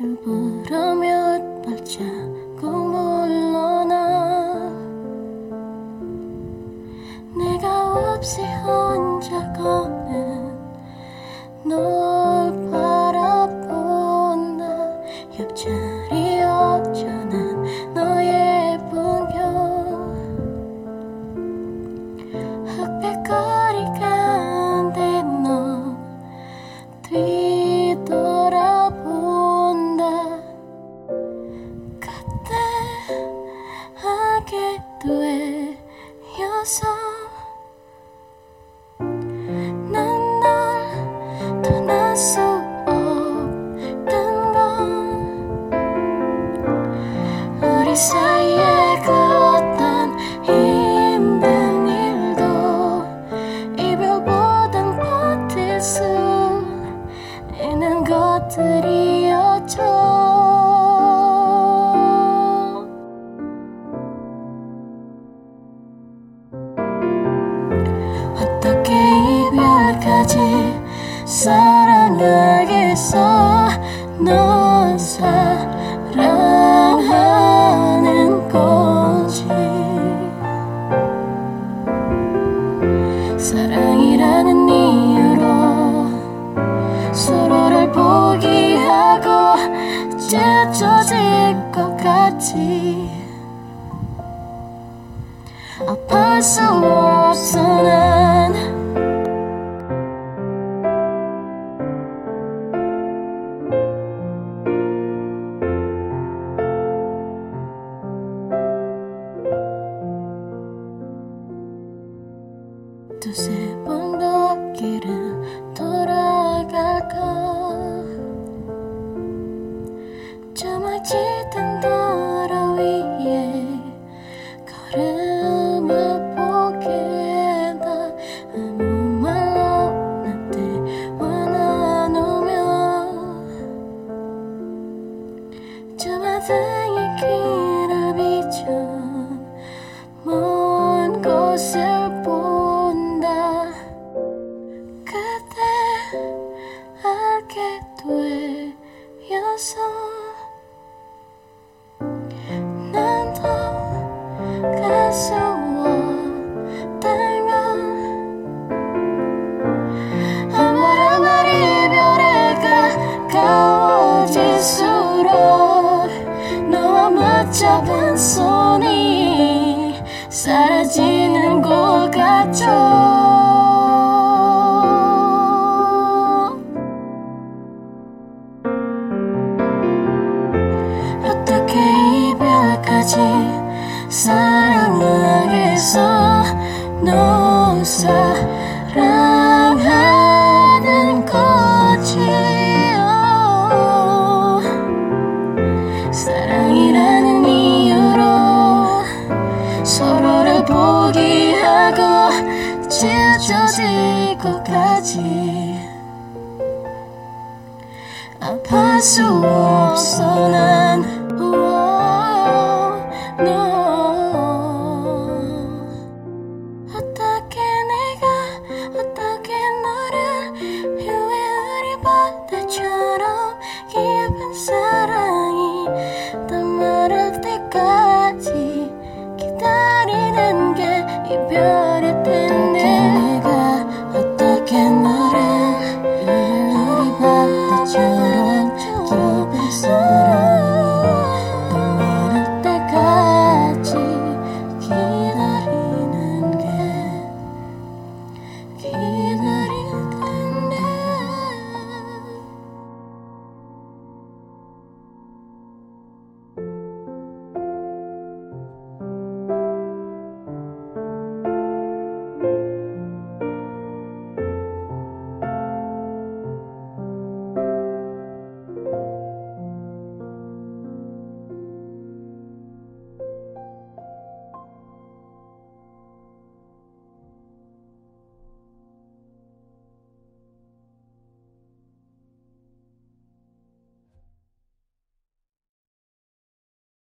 일부러 몇 발자국 물러나. 내가 없이 혼자 걷는 너 사이에 그 어떤 힘든 일도 이별보단 버틸 수 있는 것들이었죠. 어떻게 이별까지 사랑하겠어? 넌 사랑 찢어질 것 같지? 아플 수 없어 난. 自。 어떻게 이별까지 끝까지 아플 수 없어 난 oh, no. 어떻게 내가 어떻게 너를 표해 우리 처럼 깊은 사랑이 또 말할 때까지 기다리는 게 이별